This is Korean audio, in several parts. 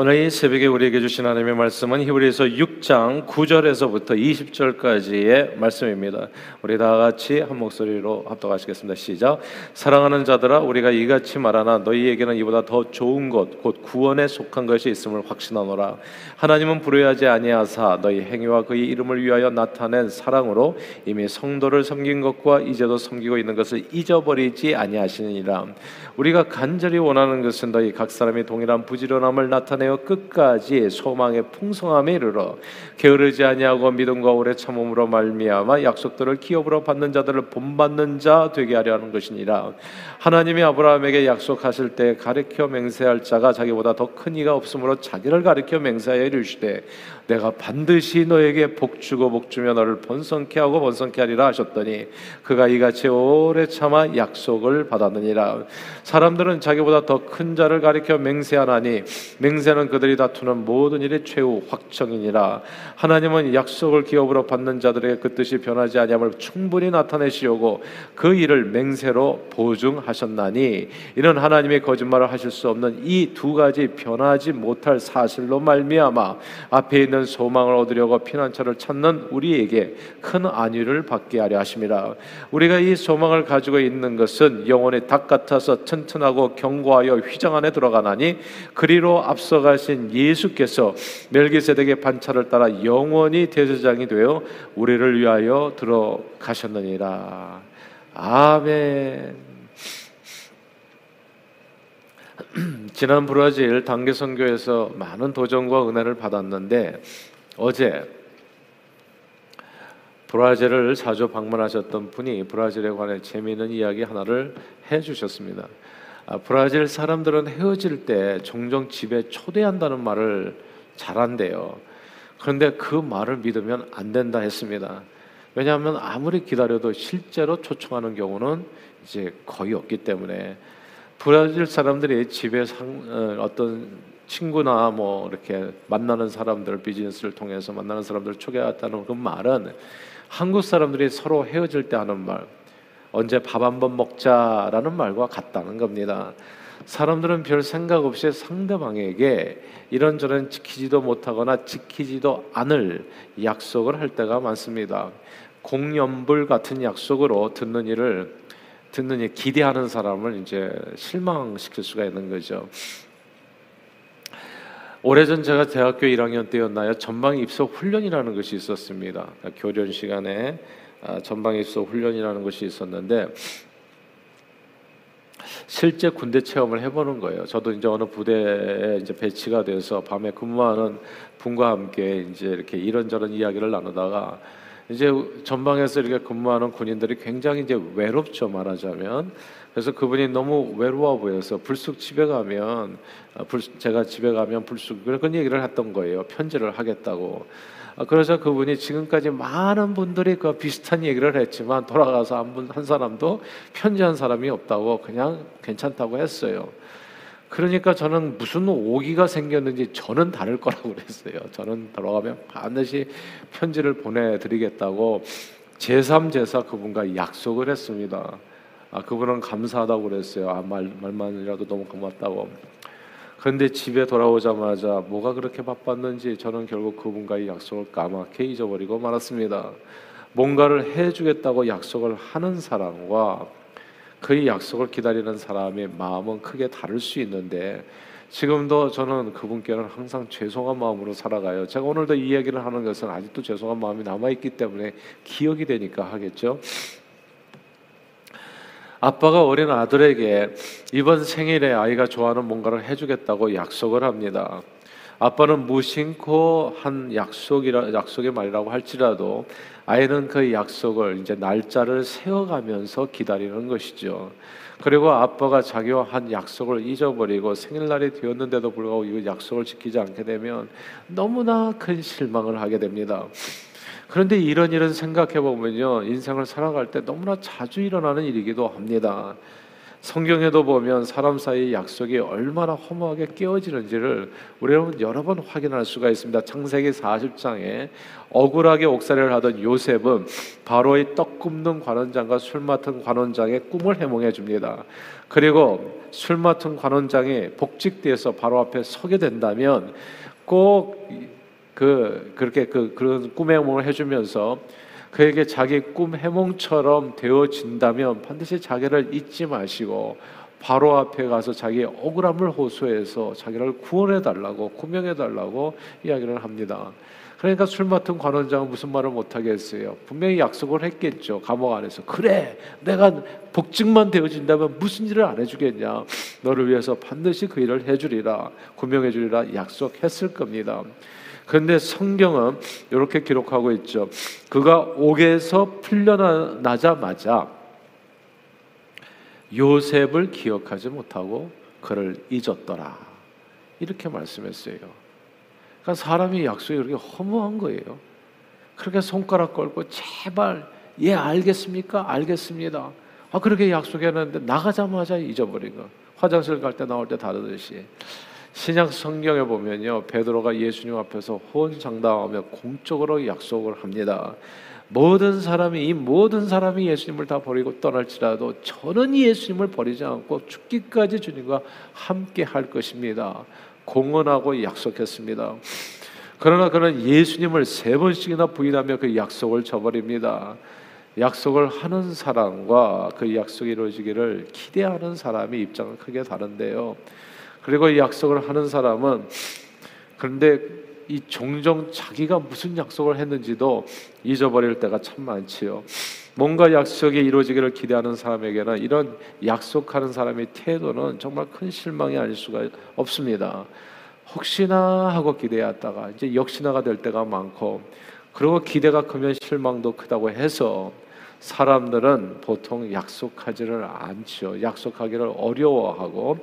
오늘 이 새벽에 우리에게 주신 하나님의 말씀은 히브리서 6장 9절에서부터 20절까지의 말씀입니다. 우리 다 같이 한 목소리로 합독하시겠습니다. 시작. 사랑하는 자들아 우리가 이같이 말하나 너희에게는 이보다 더 좋은 것 곧 구원에 속한 것이 있음을 확신하노라. 하나님은 불의하지 아니하사 너희 행위와 그의 이름을 위하여 나타낸 사랑으로 이미 성도를 섬긴 것과 이제도 섬기고 있는 것을 잊어버리지 아니하시니라. 우리가 간절히 원하는 것은 너희 각 사람이 동일한 부지런함을 나타내 하여 끝까지 소망의 풍성함에 이르러 게으르지 아니하고 믿음과 오래 참음으로 말미암아 약속들을 기업으로 받는 자들을 본받는 자 되게 하려 하는 것이니라. 하나님이 아브라함에게 약속하실 때 가르쳐 맹세할 자가 자기보다 더 큰 이가 없으므로 자기를 가르쳐 맹세하여 이르시되 내가 반드시 너에게 복 주고 복 주며 너를 번성케 하고 번성케 하리라 하셨더니 그가 이같이 오래 참아 약속을 받았느니라. 사람들은 자기보다 더 큰 자를 가리켜 맹세하나니 맹세는 그들이 다투는 모든 일의 최후 확정이니라 하나님은 약속을 기업으로 받는 자들에게 그 뜻이 변하지 아니함을 충분히 나타내시려고 그 일을 맹세로 보증하셨나니 이는 하나님의 거짓말을 하실 수 없는 이 두 가지 변하지 못할 사실로 말미암아 앞에 있는 소망을 얻으려고 피난처를 찾는 우리에게 큰 안위를 받게 하려 하심이라. 우리가 이 소망을 가지고 있는 것은 영혼의 닭 같아서 튼튼하고 견고하여 휘장 안에 들어가나니 그리로 앞서가 신 예수께서 멜기세덱의 반차를 따라 영원히 대제장이 되어 우리를 위하여 들어가셨느니라. 아멘. 지난 브라질 단계 선교에서 많은 도전과 은혜를 받았는데 어제 브라질을 자주 방문하셨던 분이 브라질에 관해 재미있는 이야기 하나를 해 주셨습니다. 아, 브라질 사람들은 헤어질 때 종종 집에 초대한다는 말을 잘한대요. 그런데 그 말을 믿으면 안 된다 했습니다. 왜냐하면 아무리 기다려도 실제로 초청하는 경우는 이제 거의 없기 때문에 브라질 사람들이 집에 상, 어, 어떤 친구나 뭐 이렇게 만나는 사람들 비즈니스를 통해서 만나는 사람들을 초대했다는 그 말은 한국 사람들이 서로 헤어질 때 하는 말 언제 밥 한번 먹자라는 말과 같다는 겁니다. 사람들은 별 생각 없이 상대방에게 이런저런 지키지도 못하거나 지키지도 않을 약속을 할 때가 많습니다. 공연불 같은 약속으로 듣는 일을 듣는 기대하는 사람을 이제 실망시킬 수가 있는 거죠. 오래전 제가 대학교 1학년 때였나요? 전방 입소 훈련이라는 것이 있었습니다. 교련 시간에 아, 전방 입소 훈련이라는 것이 있었는데 실제 군대 체험을 해보는 거예요. 저도 이제 어느 부대에 이제 배치가 돼서 밤에 근무하는 분과 함께 이제 이렇게 이런저런 이야기를 나누다가 이제 전방에서 이렇게 근무하는 군인들이 굉장히 이제 외롭죠 말하자면. 그래서 그분이 너무 외로워 보여서 불쑥 집에 가면 아, 제가 집에 가면 불쑥 그런 얘기를 했던 거예요. 편지를 하겠다고. 아, 그래서 그분이 지금까지 많은 분들이 그 비슷한 얘기를 했지만 돌아가서 한 분 한 사람도 편지 한 사람이 없다고 그냥 괜찮다고 했어요. 그러니까 저는 무슨 오기가 생겼는지 저는 다를 거라고 그랬어요. 저는 돌아가면 반드시 편지를 보내드리겠다고 제3, 제사 그분과 약속을 했습니다. 아, 그분은 감사하다고 그랬어요. 아, 말, 말만이라도 너무 고맙다고. 그런데 집에 돌아오자마자 뭐가 그렇게 바빴는지 저는 결국 그분과의 약속을 까맣게 잊어버리고 말았습니다. 뭔가를 해주겠다고 약속을 하는 사람과 그의 약속을 기다리는 사람의 마음은 크게 다를 수 있는데 지금도 저는 그분께는 항상 죄송한 마음으로 살아가요. 제가 오늘도 이 이야기를 하는 것은 아직도 죄송한 마음이 남아 있기 때문에 기억이 되니까 하겠죠. 아빠가 어린 아들에게 이번 생일에 아이가 좋아하는 뭔가를 해주겠다고 약속을 합니다. 아빠는 무심코 한 약속이라 약속의 말이라고 할지라도 아이는 그 약속을 이제 날짜를 세워가면서 기다리는 것이죠. 그리고 아빠가 자기와 한 약속을 잊어버리고 생일날이 되었는데도 불구하고 이 약속을 지키지 않게 되면 너무나 큰 실망을 하게 됩니다. 그런데 이런 일은 생각해 보면요 인생을 살아갈 때 너무나 자주 일어나는 일이기도 합니다. 성경에도 보면 사람 사이 약속이 얼마나 허무하게 깨어지는지를 우리는 여러 번 확인할 수가 있습니다. 창세기 40장에 억울하게 옥살이를 하던 요셉은 바로의 떡 굽는 관원장과 술 맡은 관원장의 꿈을 해몽해 줍니다. 그리고 술 맡은 관원장이 복직돼서 바로 앞에 서게 된다면 꼭 그 그렇게 그 그런 꿈 해몽을 해주면서 그에게 자기 꿈 해몽처럼 되어진다면 반드시 자기를 잊지 마시고 바로 앞에 가서 자기의 억울함을 호소해서 자기를 구원해 달라고 구명해 달라고 이야기를 합니다. 그러니까 술 맡은 관원장은 무슨 말을 못 하겠어요. 분명히 약속을 했겠죠. 감옥 안에서 그래 내가 복직만 되어진다면 무슨 일을 안 해주겠냐. 너를 위해서 반드시 그 일을 해주리라 구명해 주리라 약속했을 겁니다. 그런데 성경은 이렇게 기록하고 있죠. 그가 옥에서 풀려나자마자 요셉을 기억하지 못하고 그를 잊었더라. 이렇게 말씀했어요. 그러니까 사람이 약속이 그렇게 허무한 거예요. 그렇게 손가락 걸고 제발 예 알겠습니까? 알겠습니다. 아 그렇게 약속했는데 나가자마자 잊어버린 거. 화장실 갈 때 나올 때 다르듯이 신약 성경에 보면요 베드로가 예수님 앞에서 호언장담하며 공적으로 약속을 합니다. 모든 사람이 이 모든 사람이 예수님을 다 버리고 떠날지라도 저는 예수님을 버리지 않고 죽기까지 주님과 함께 할 것입니다. 공언하고 약속했습니다. 그러나 그는 예수님을 세 번씩이나 부인하며 그 약속을 저버립니다. 약속을 하는 사람과 그 약속이 이루어지기를 기대하는 사람의 입장은 크게 다른데요. 그리고 이 약속을 하는 사람은 그런데 이 종종 자기가 무슨 약속을 했는지도 잊어버릴 때가 참 많지요. 뭔가 약속이 이루어지기를 기대하는 사람에게는 이런 약속하는 사람의 태도는 정말 큰 실망이 아닐 수가 없습니다. 혹시나 하고 기대했다가 이제 역시나가 될 때가 많고 그리고 기대가 크면 실망도 크다고 해서 사람들은 보통 약속하지를 않죠. 약속하기를 어려워하고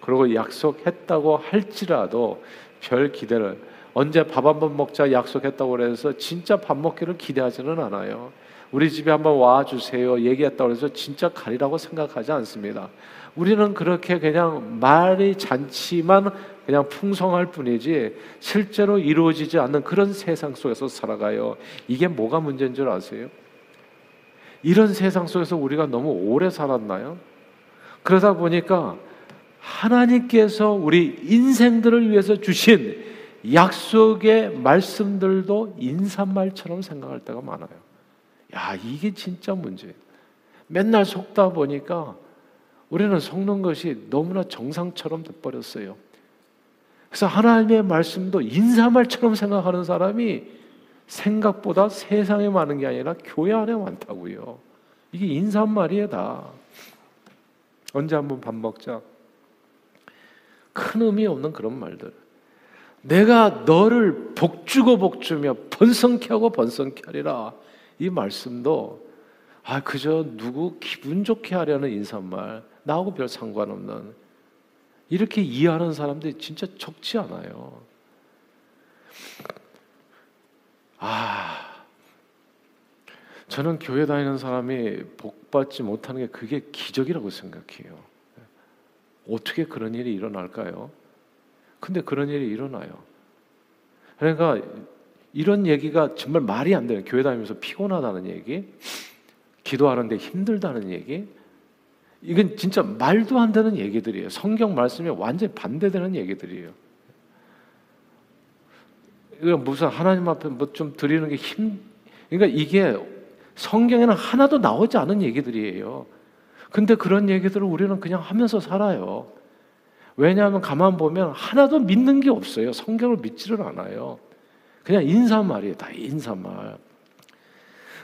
그리고 약속했다고 할지라도 별 기대를 언제 밥 한 번 먹자 약속했다고 그래서 진짜 밥 먹기를 기대하지는 않아요. 우리 집에 한번 와 주세요. 얘기했다고 해서 진짜 가리라고 생각하지 않습니다. 우리는 그렇게 그냥 말이 잔치만 그냥 풍성할 뿐이지 실제로 이루어지지 않는 그런 세상 속에서 살아가요. 이게 뭐가 문제인 줄 아세요? 이런 세상 속에서 우리가 너무 오래 살았나요? 그러다 보니까 하나님께서 우리 인생들을 위해서 주신 약속의 말씀들도 인사말처럼 생각할 때가 많아요. 야, 이게 진짜 문제예요. 맨날 속다 보니까 우리는 속는 것이 너무나 정상처럼 돼버렸어요. 그래서 하나님의 말씀도 인사말처럼 생각하는 사람이 생각보다 세상에 많은 게 아니라 교회 안에 많다고요. 이게 인사말이에요, 다. 언제 한번 밥 먹자. 큰 의미 없는 그런 말들. 내가 너를 복주고 복주며 번성케 하고 번성케 하리라. 이 말씀도 아 그저 누구 기분 좋게 하려는 인사말 나하고 별 상관없는 이렇게 이해하는 사람들이 진짜 적지 않아요. 아 저는 교회 다니는 사람이 복 받지 못하는 게 그게 기적이라고 생각해요. 어떻게 그런 일이 일어날까요? 근데 그런 일이 일어나요. 그러니까 이런 얘기가 정말 말이 안 되는 교회 다니면서 피곤하다는 얘기, 기도하는데 힘들다는 얘기, 이건 진짜 말도 안 되는 얘기들이에요. 성경 말씀에 완전히 반대되는 얘기들이에요. 이거 무슨 하나님 앞에 뭐 좀 드리는 게 힘, 그러니까 이게 성경에는 하나도 나오지 않은 얘기들이에요. 근데 그런 얘기들을 우리는 그냥 하면서 살아요. 왜냐하면 가만 보면 하나도 믿는 게 없어요. 성경을 믿지를 않아요. 그냥 인사말이에요. 다 인사말.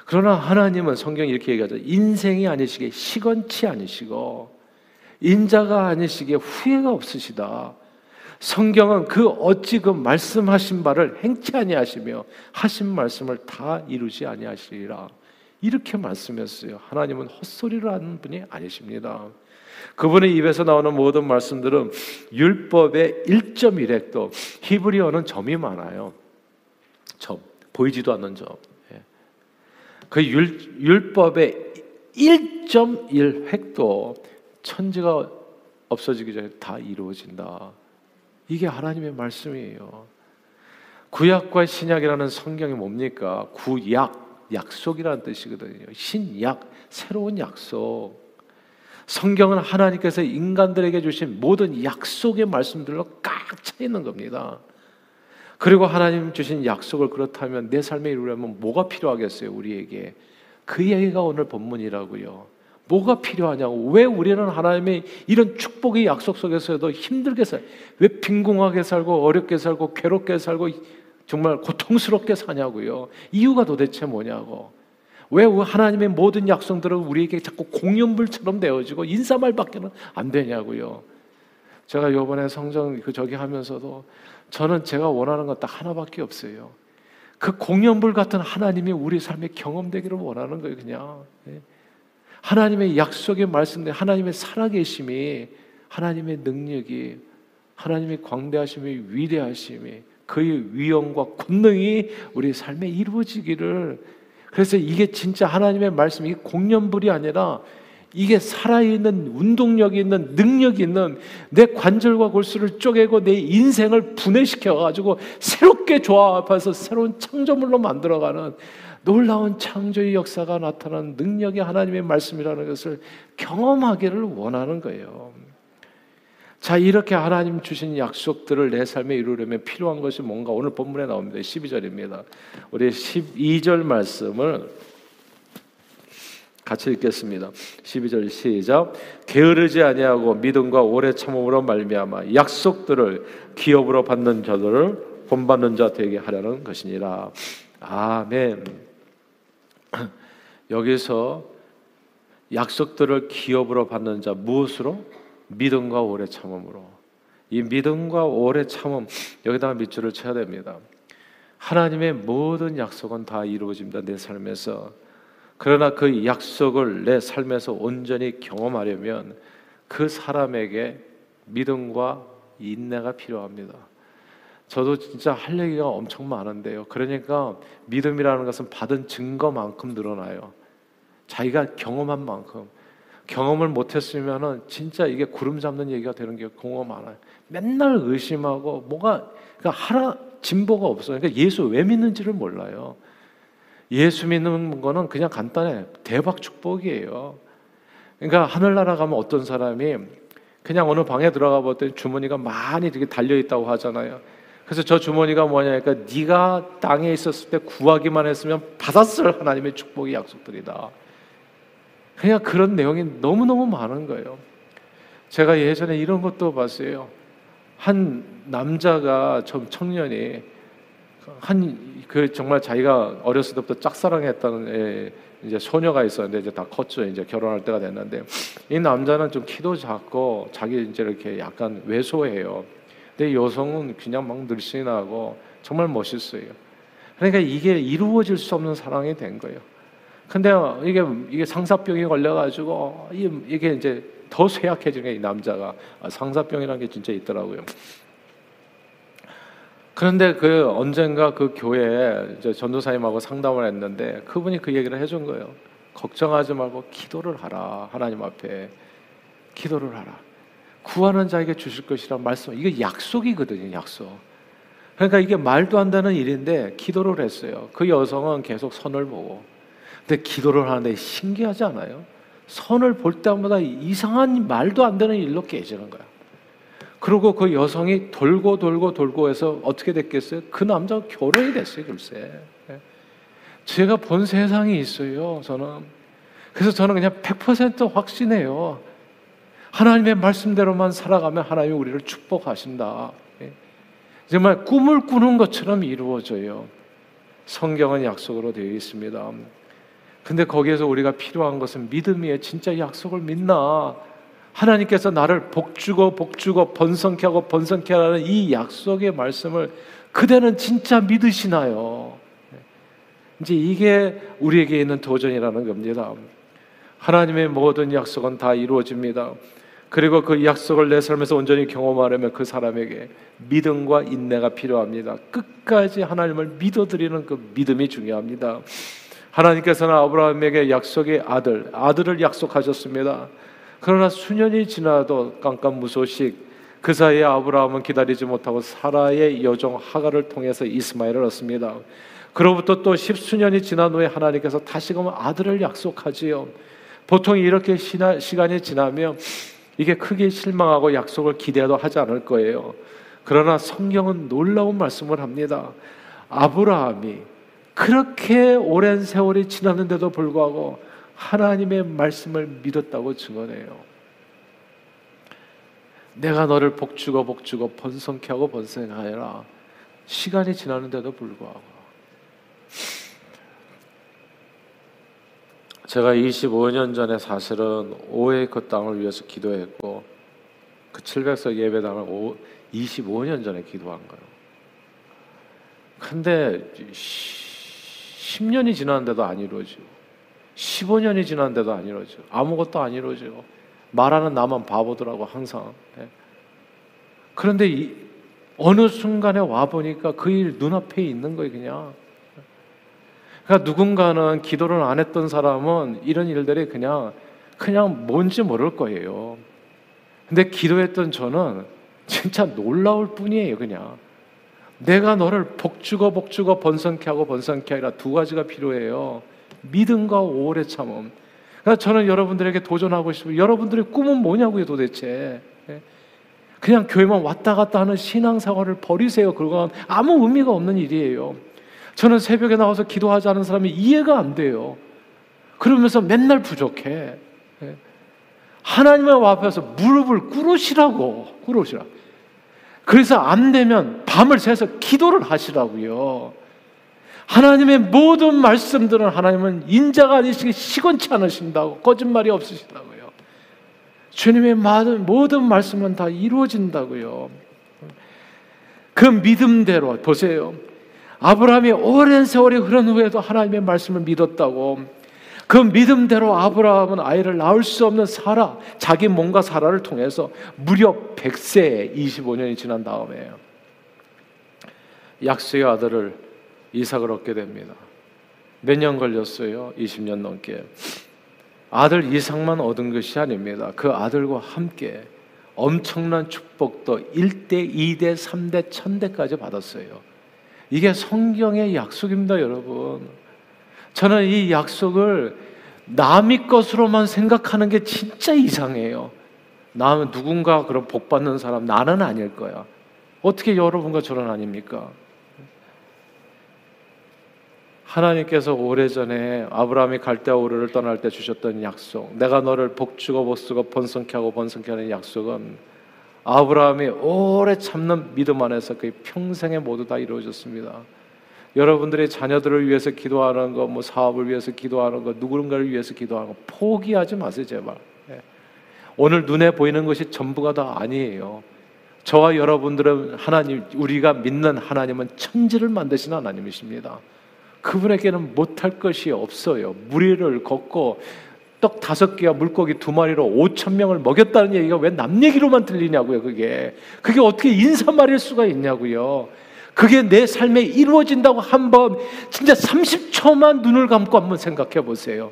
그러나 하나님은 성경 이렇게 얘기하죠. 인생이 아니시게 시건치 아니시고 인자가 아니시게 후회가 없으시다. 성경은 그 어찌 그 말씀하신 바를 행치 아니하시며 하신 말씀을 다 이루지 아니하시리라. 이렇게 말씀했어요. 하나님은 헛소리를 하는 분이 아니십니다. 그분의 입에서 나오는 모든 말씀들은 율법의 1.1획도 히브리어는 점이 많아요. 점 보이지도 않는 점. 예. 그 율, 율법의 1.1 획도 천지가 없어지기 전에 다 이루어진다. 이게 하나님의 말씀이에요. 구약과 신약이라는 성경이 뭡니까? 구약, 약속이라는 뜻이거든요. 신약, 새로운 약속. 성경은 하나님께서 인간들에게 주신 모든 약속의 말씀들로 꽉 차 있는 겁니다. 그리고 하나님 주신 약속을 그렇다면 내 삶에 이루려면 뭐가 필요하겠어요, 우리에게? 그 얘기가 오늘 본문이라고요. 뭐가 필요하냐고. 왜 우리는 하나님의 이런 축복의 약속 속에서도 힘들게 살, 왜 빈궁하게 살고 어렵게 살고 괴롭게 살고 정말 고통스럽게 사냐고요. 이유가 도대체 뭐냐고. 왜 하나님의 모든 약속들은 우리에게 자꾸 공연불처럼 되어지고 인사말밖에는 안 되냐고요. 제가 이번에 성정 그 저기 하면서도 저는 제가 원하는 건 딱 하나밖에 없어요. 그 공연불 같은 하나님이 우리 삶에 경험되기를 원하는 거예요, 그냥. 예. 하나님의 약속의 말씀들, 하나님의 살아계심이, 하나님의 능력이, 하나님의 광대하심이, 위대하심이, 그의 위엄과 권능이 우리 삶에 이루어지기를. 그래서 이게 진짜 하나님의 말씀이 공연불이 아니라 이게 살아있는 운동력이 있는 능력이 있는 내 관절과 골수를 쪼개고 내 인생을 분해시켜 가지고 새롭게 조합해서 새로운 창조물로 만들어가는 놀라운 창조의 역사가 나타나는 능력이 하나님의 말씀이라는 것을 경험하기를 원하는 거예요. 자, 이렇게 하나님 주신 약속들을 내 삶에 이루려면 필요한 것이 뭔가 오늘 본문에 나옵니다. 12절입니다. 우리 12절 말씀을 같이 읽겠습니다. 12절 시작. 게으르지 아니하고 믿음과 오래 참음으로 말미암아 약속들을 기업으로 받는 자들을 본받는 자 되게 하려는 것이니라. 아멘. 여기서 약속들을 기업으로 받는 자 무엇으로? 믿음과 오래 참음으로. 이 믿음과 오래 참음 여기다가 밑줄을 쳐야 됩니다. 하나님의 모든 약속은 다 이루어집니다. 내 삶에서. 그러나 그 약속을 내 삶에서 온전히 경험하려면 그 사람에게 믿음과 인내가 필요합니다. 저도 진짜 할 얘기가 엄청 많은데요. 그러니까 믿음이라는 것은 받은 증거만큼 늘어나요. 자기가 경험한 만큼 경험을 못했으면은 진짜 이게 구름 잡는 얘기가 되는 게 공허 많아요. 맨날 의심하고 뭐가 그러니까 하나 진보가 없어요. 그러니까 예수 왜 믿는지를 몰라요. 예수 믿는 거는 그냥 간단해. 대박 축복이에요. 그러니까 하늘나라 가면 어떤 사람이 그냥 어느 방에 들어가 봤더니 주머니가 많이 이렇게 달려 있다고 하잖아요. 그래서 저 주머니가 뭐냐니까 네가 땅에 있었을 때 구하기만 했으면 받았을 하나님의 축복의 약속들이다. 그냥 그런 내용이 너무너무 많은 거예요. 제가 예전에 이런 것도 봤어요. 한 남자가 좀 청년이 한 그 정말 자기가 어렸을 때부터 짝사랑했다는 애, 이제 소녀가 있었는데 이제 다 컸죠. 이제 결혼할 때가 됐는데 이 남자는 좀 키도 작고 자기 이제 이렇게 약간 왜소해요. 근데 여성은 그냥 막 늘씬하고 정말 멋있어요. 그러니까 이게 이루어질 수 없는 사랑이 된 거예요. 근데 이게 이게 상사병이 걸려가지고 이게 이제 더 쇠약해지는 게이 남자가 아, 상사병이라는 게 진짜 있더라고요. 그런데 그 언젠가 그 교회에 전도사님하고 상담을 했는데 그분이 그 얘기를 해준 거예요. 걱정하지 말고 기도를 하라 하나님 앞에 기도를 하라. 구하는 자에게 주실 것이란 말씀. 이게 약속이거든요, 약속. 그러니까 이게 말도 안 되는 일인데 기도를 했어요. 그 여성은 계속 선을 보고. 근데 기도를 하는데 신기하지 않아요? 선을 볼 때마다 이상한 말도 안 되는 일로 깨지는 거야. 그리고 그 여성이 돌고 돌고 돌고 해서 어떻게 됐겠어요? 그 남자가 결혼이 됐어요, 글쎄. 제가 본 세상이 있어요, 저는. 그래서 저는 그냥 100% 확신해요. 하나님의 말씀대로만 살아가면 하나님이 우리를 축복하신다. 예. 정말 꿈을 꾸는 것처럼 이루어져요. 성경은 약속으로 되어 있습니다. 근데 거기에서 우리가 필요한 것은 믿음이에요. 진짜 약속을 믿나? 하나님께서 나를 복주고 복주고 번성케 하고 번성케 하는 이 약속의 말씀을 그대는 진짜 믿으시나요? 예. 이제 이게 우리에게 있는 도전이라는 겁니다. 하나님의 모든 약속은 다 이루어집니다. 그리고 그 약속을 내 삶에서 온전히 경험하려면 그 사람에게 믿음과 인내가 필요합니다. 끝까지 하나님을 믿어드리는 그 믿음이 중요합니다. 하나님께서는 아브라함에게 약속의 아들, 아들을 약속하셨습니다. 그러나 수년이 지나도 깜깜무소식 그 사이에 아브라함은 기다리지 못하고 사라의 여종 하가를 통해서 이스마엘을 얻습니다. 그로부터 또 십수년이 지난 후에 하나님께서 다시금 아들을 약속하지요. 보통 이렇게 시간이 지나면 이게 크게 실망하고 약속을 기대도 하지 않을 거예요. 그러나 성경은 놀라운 말씀을 합니다. 아브라함이 그렇게 오랜 세월이 지났는데도 불구하고 하나님의 말씀을 믿었다고 증언해요. 내가 너를 복주고 복주고 번성케 하고 번성하여라. 시간이 지났는데도 불구하고 제가 25년 전에 사실은 5에이커 땅을 위해서 기도했고 그 700석 예배당을 25년 전에 기도한 거예요. 근데 10년이 지났는데도 안 이루어지고 15년이 지났는데도 안 이루어지고 아무것도 안 이루어지고 말하는 나만 바보더라고 항상. 예. 그런데 이, 어느 순간에 와 보니까 그 일 눈앞에 있는 거예요, 그냥. 그러니까 누군가는 기도를 안 했던 사람은 이런 일들이 그냥 그냥 뭔지 모를 거예요. 근데 기도했던 저는 진짜 놀라울 뿐이에요, 그냥. 내가 너를 복주고 복주고 번성케 하고 번성케 하리라 두 가지가 필요해요. 믿음과 오래 참음. 그러니까 저는 여러분들에게 도전하고 싶어요. 여러분들의 꿈은 뭐냐고요, 도대체. 예? 그냥 교회만 왔다 갔다 하는 신앙 생활을 버리세요. 그건 아무 의미가 없는 일이에요. 저는 새벽에 나와서 기도하지 않은 사람이 이해가 안 돼요. 그러면서 맨날 부족해. 예? 하나님의 앞에서 무릎을 꿇으시라고, 꿇으시라. 그래서 안 되면 밤을 새서 기도를 하시라고요. 하나님의 모든 말씀들은 하나님은 인자가 아니시기 시건치 않으신다고 거짓말이 없으시다고요. 주님의 모든 말씀은 다 이루어진다고요. 그 믿음대로 보세요. 아브라함이 오랜 세월이 흐른 후에도 하나님의 말씀을 믿었다고. 그 믿음대로 아브라함은 아이를 낳을 수 없는 사라, 자기 몸과 사라를 통해서 무려 100세 25년이 지난 다음에 약속의 아들을 이삭을 얻게 됩니다. 몇 년 걸렸어요? 20년 넘게. 아들 이삭만 얻은 것이 아닙니다. 그 아들과 함께 엄청난 축복도 1대, 2대, 3대, 1000대까지 받았어요. 이게 성경의 약속입니다, 여러분. 저는 이 약속을 남의 것으로만 생각하는 게 진짜 이상해요. 나는 누군가 그런 복 받는 사람 나는 아닐 거야. 어떻게 여러분과 저는 아닙니까? 하나님께서 오래전에 아브라함이 갈대아 우르를 떠날 때 주셨던 약속, 내가 너를 복주고 복수고 번성케 하고 번성케 하는 약속은 아브라함이 오래 참는 믿음 안에서 그의 평생에 모두 다 이루어졌습니다. 여러분들의 자녀들을 위해서 기도하는 거, 뭐 사업을 위해서 기도하는 거, 누군가를 위해서 기도하는 거 포기하지 마세요, 제발. 예. 오늘 눈에 보이는 것이 전부가 다 아니에요. 저와 여러분들은 하나님, 우리가 믿는 하나님은 천지를 만드신 하나님이십니다. 그분에게는 못할 것이 없어요. 무리를 걷고 떡 다섯 개와 물고기 두 마리로 오천 명을 먹였다는 얘기가 왜 남 얘기로만 들리냐고요, 그게. 그게 어떻게 인사말일 수가 있냐고요. 그게 내 삶에 이루어진다고 한번 진짜 30초만 눈을 감고 한번 생각해 보세요.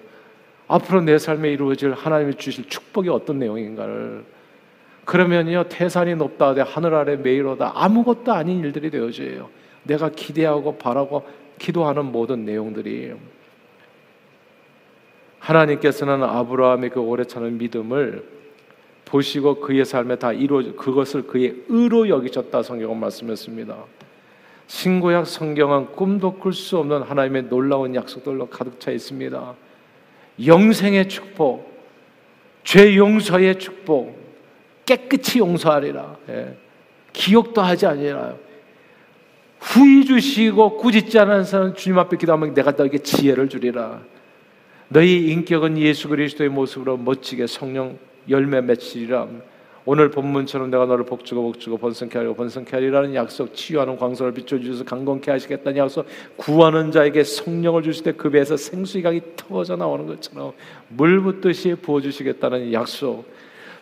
앞으로 내 삶에 이루어질 하나님이 주실 축복이 어떤 내용인가를. 그러면요, 태산이 높다 하되 하늘 아래 매일 오다 아무것도 아닌 일들이 되어져요. 내가 기대하고 바라고 기도하는 모든 내용들이 하나님께서는 아브라함의 그 오래 차는 믿음을 보시고 그의 삶에 다 이루어 그것을 그의 의로 여기셨다 성경은 말씀했습니다. 신구약 성경은 꿈도 꿀 수 없는 하나님의 놀라운 약속들로 가득 차 있습니다. 영생의 축복, 죄 용서의 축복, 깨끗이 용서하리라. 예. 기억도 하지 아니라 후이 주시고 꾸짖지 않은 사람 주님 앞에 기도하면 내가 너에게 지혜를 주리라. 너희 인격은 예수 그리스도의 모습으로 멋지게 성령 열매 맺히리라. 오늘 본문처럼 내가 너를 복주고 복주고 번성케 하리고 번성케 하리라는 약속, 치유하는 광선을 비춰주셔서 강건케 하시겠다는 약속, 구하는 자에게 성령을 주실 때 그 배에서 생수강이 터져 나오는 것처럼 물 붓듯이 부어주시겠다는 약속,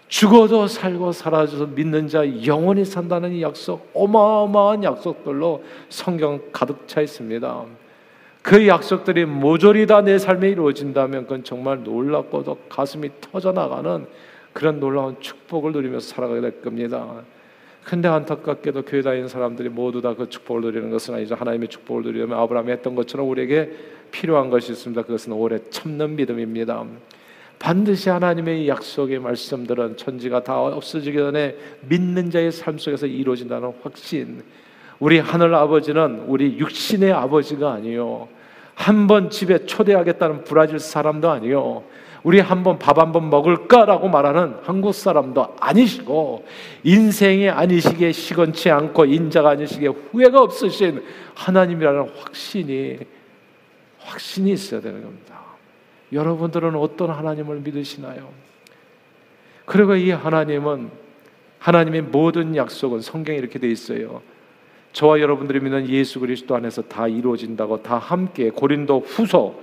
죽어도 살고 사라져서 믿는 자 영원히 산다는 이 약속, 어마어마한 약속들로 성경 가득 차 있습니다. 그 약속들이 모조리 다 내 삶에 이루어진다면 그건 정말 놀랍고도 가슴이 터져나가는 그런 놀라운 축복을 누리면서 살아가게 될 겁니다. 근데 안타깝게도 교회 다니는 사람들이 모두 다 그 축복을 누리는 것은 아니죠. 하나님의 축복을 누리려면 아브라함이 했던 것처럼 우리에게 필요한 것이 있습니다. 그것은 오래 참는 믿음입니다. 반드시 하나님의 약속의 말씀들은 천지가 다 없어지기 전에 믿는 자의 삶 속에서 이루어진다는 확신. 우리 하늘 아버지는 우리 육신의 아버지가 아니요. 한 번 집에 초대하겠다는 브라질 사람도 아니요. 우리 한 번 밥 한 번 먹을까라고 말하는 한국 사람도 아니시고 인생이 아니시기에 시건치 않고 인자가 아니시기에 후회가 없으신 하나님이라는 확신이 확신이 있어야 되는 겁니다. 여러분들은 어떤 하나님을 믿으시나요? 그리고 이 하나님은 하나님의 모든 약속은 성경에 이렇게 돼 있어요. 저와 여러분들이 믿는 예수 그리스도 안에서 다 이루어진다고 다 함께 고린도 후서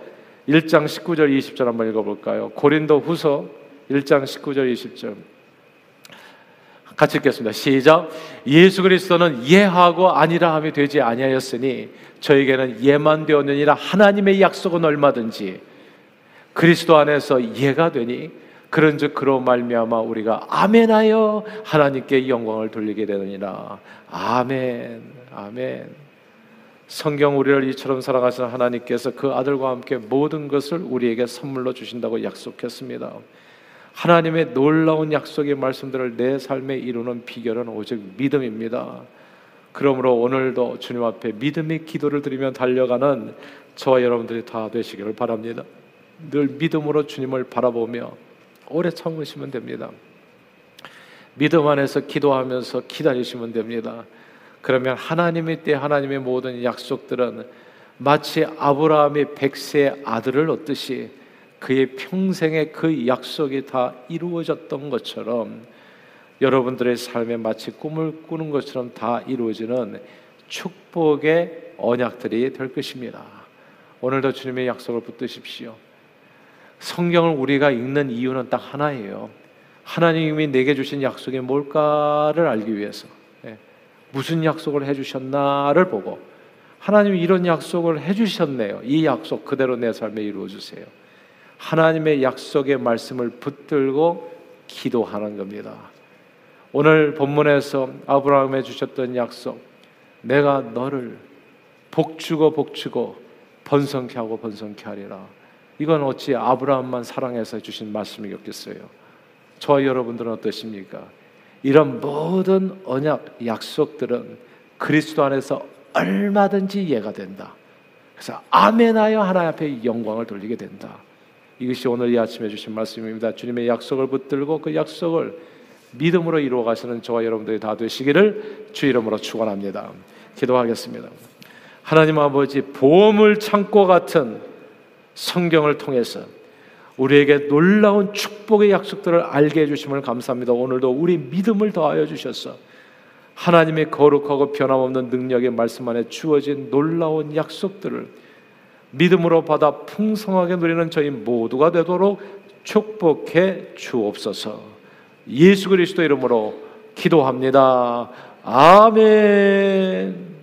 1장 19절 20절 한번 읽어볼까요? 고린도 후서 1장 19절 20절 같이 읽겠습니다. 시작. 예수 그리스도는 예하고 아니라 함이 되지 아니하였으니 저에게는 예만 되었느니라 하나님의 약속은 얼마든지 그리스도 안에서 예가 되니 그런즉 그로 말미암아 우리가 아멘하여 하나님께 영광을 돌리게 되느니라. 아멘. 아멘. 성경 우리를 이처럼 사랑하시는 하나님께서 그 아들과 함께 모든 것을 우리에게 선물로 주신다고 약속했습니다. 하나님의 놀라운 약속의 말씀들을 내 삶에 이루는 비결은 오직 믿음입니다. 그러므로 오늘도 주님 앞에 믿음의 기도를 드리며 달려가는 저와 여러분들이 다 되시기를 바랍니다. 늘 믿음으로 주님을 바라보며 오래 참으시면 됩니다. 믿음 안에서 기도하면서 기다리시면 됩니다. 그러면 하나님의 때 하나님의 모든 약속들은 마치 아브라함이 백세 아들을 얻듯이 그의 평생의 그 약속이 다 이루어졌던 것처럼 여러분들의 삶에 마치 꿈을 꾸는 것처럼 다 이루어지는 축복의 언약들이 될 것입니다. 오늘도 주님의 약속을 붙드십시오. 성경을 우리가 읽는 이유는 딱 하나예요. 하나님이 내게 주신 약속이 뭘까를 알기 위해서. 무슨 약속을 해주셨나를 보고 하나님이 이런 약속을 해주셨네요. 이 약속 그대로 내 삶에 이루어 주세요. 하나님의 약속의 말씀을 붙들고 기도하는 겁니다. 오늘 본문에서 아브라함에 주셨던 약속, 내가 너를 복주고 복주고 번성케 하고 번성케 하리라. 이건 어찌 아브라함만 사랑해서 주신 말씀이겠어요? 저 여러분들은 어떠십니까? 이런 모든 언약 약속들은 그리스도 안에서 얼마든지 이해가 된다. 그래서 아멘하여 하나님 앞에 영광을 돌리게 된다. 이것이 오늘 이 아침에 주신 말씀입니다. 주님의 약속을 붙들고 그 약속을 믿음으로 이루어 가시는 저와 여러분들이 다 되시기를 주 이름으로 축원합니다. 기도하겠습니다. 하나님 아버지 보물 창고 같은 성경을 통해서 우리에게 놀라운 축복의 약속들을 알게 해주심을 감사합니다. 오늘도 우리 믿음을 더하여 주셔서 하나님의 거룩하고 변함없는 능력의 말씀 안에 주어진 놀라운 약속들을 믿음으로 받아 풍성하게 누리는 저희 모두가 되도록 축복해 주옵소서. 예수 그리스도 이름으로 기도합니다. 아멘.